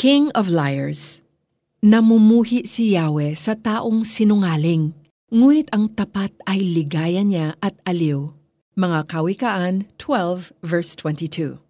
King of Liars Namumuhi si Yahweh sa taong sinungaling, ngunit ang tapat ay ligaya niya at aliw. Mga Kawikaan 12 verse 22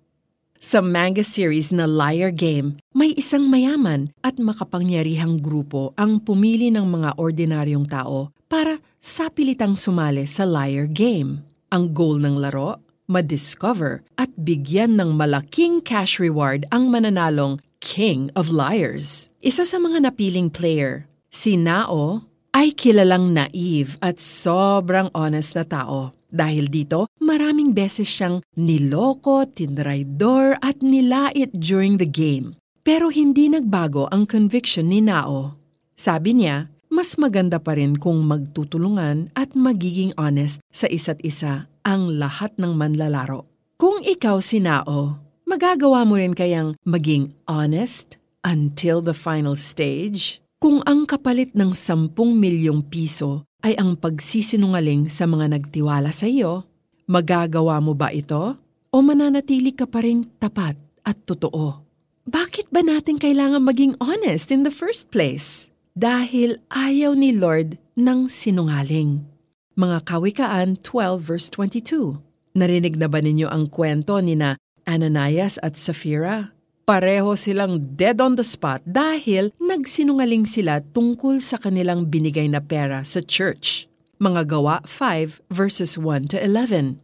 Sa manga series na Liar Game, may isang mayaman at makapangyarihang grupo ang pumili ng mga ordinaryong tao para sapilitang sumali sa Liar Game. Ang goal ng laro, madiscover at bigyan ng malaking cash reward ang mananalong King of Liars. Isa sa mga napiling player, si Nao, ay kilalang naive at sobrang honest na tao. Dahil dito, maraming beses siyang niloko, tinraidor at nilait during the game. Pero hindi nagbago ang conviction ni Nao. Sabi niya, mas maganda pa rin kung magtutulungan at magiging honest sa isa't isa ang lahat ng manlalaro. Kung ikaw si Nao, magagawa mo rin kayang maging honest until the final stage? Kung ang kapalit ng 10 milyong piso ay ang pagsisinungaling sa mga nagtiwala sa iyo, magagawa mo ba ito? O mananatili ka pa rin tapat at totoo? Bakit ba natin kailangan maging honest in the first place? Dahil ayaw ni Lord ng sinungaling. Mga Kawikaan 12 verse 22. Narinig na ba ninyo ang kwento ni na Ananias at Sapphira? Pareho silang dead on the spot dahil nagsinungaling sila tungkol sa kanilang binigay na pera sa church. Mga gawa 5 verses 1 to 11.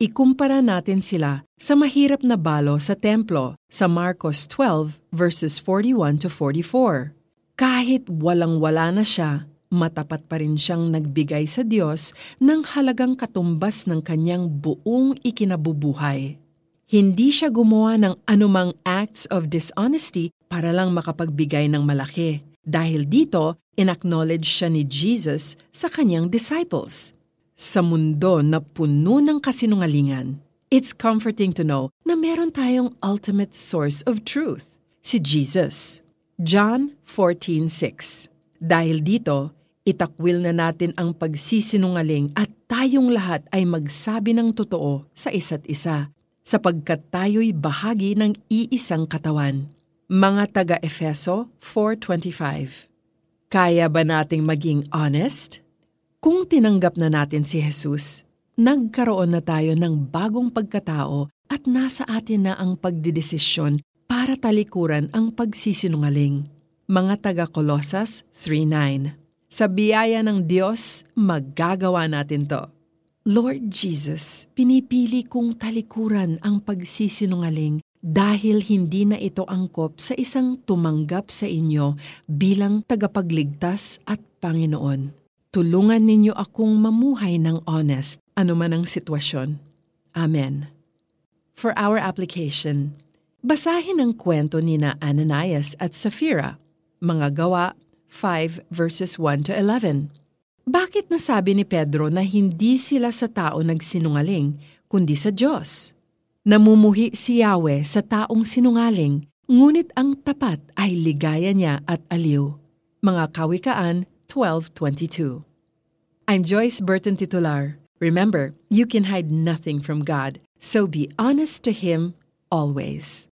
Ikumpara natin sila sa mahirap na balo sa templo sa Marcos 12 verses 41 to 44. Kahit walang-wala na siya, matapat pa rin siyang nagbigay sa Diyos ng halagang katumbas ng kanyang buong ikinabubuhay. Hindi siya gumawa ng anumang acts of dishonesty para lang makapagbigay ng malaki. Dahil dito, inacknowledge siya ni Jesus sa kanyang disciples. Sa mundo na puno ng kasinungalingan, it's comforting to know na meron tayong ultimate source of truth, si Jesus. John 14.6 Dahil dito, itakwil na natin ang pagsisinungaling at tayong lahat ay magsabi ng totoo sa isa't isa, sapagkat tayo'y bahagi ng iisang katawan. Mga taga-Efeso 4.25 Kaya ba nating maging honest? Kung tinanggap na natin si Jesus, nagkaroon na tayo ng bagong pagkatao at nasa atin na ang pagdidesisyon para talikuran ang pagsisinungaling. Mga taga-Kolosas 3.9 sa biyaya ng Diyos, magagawa natin to. Lord Jesus, pinipili kong talikuran ang pagsisinungaling dahil hindi na ito angkop sa isang tumanggap sa inyo bilang tagapagligtas at Panginoon. Tulungan ninyo akong mamuhay ng honest anuman ang sitwasyon. Amen. For our application, basahin ang kwento ni na Ananias at Sapphira, mga gawa 5 verses 1 to 11. Bakit nasabi ni Pedro na hindi sila sa tao nagsinungaling, kundi sa Diyos? Namumuhi si Yahweh sa taong sinungaling, ngunit ang tapat ay ligaya niya at aliw. Mga Kawikaan 12.22 I'm Joyce Burton Titular. Remember, you can hide nothing from God, so be honest to Him always.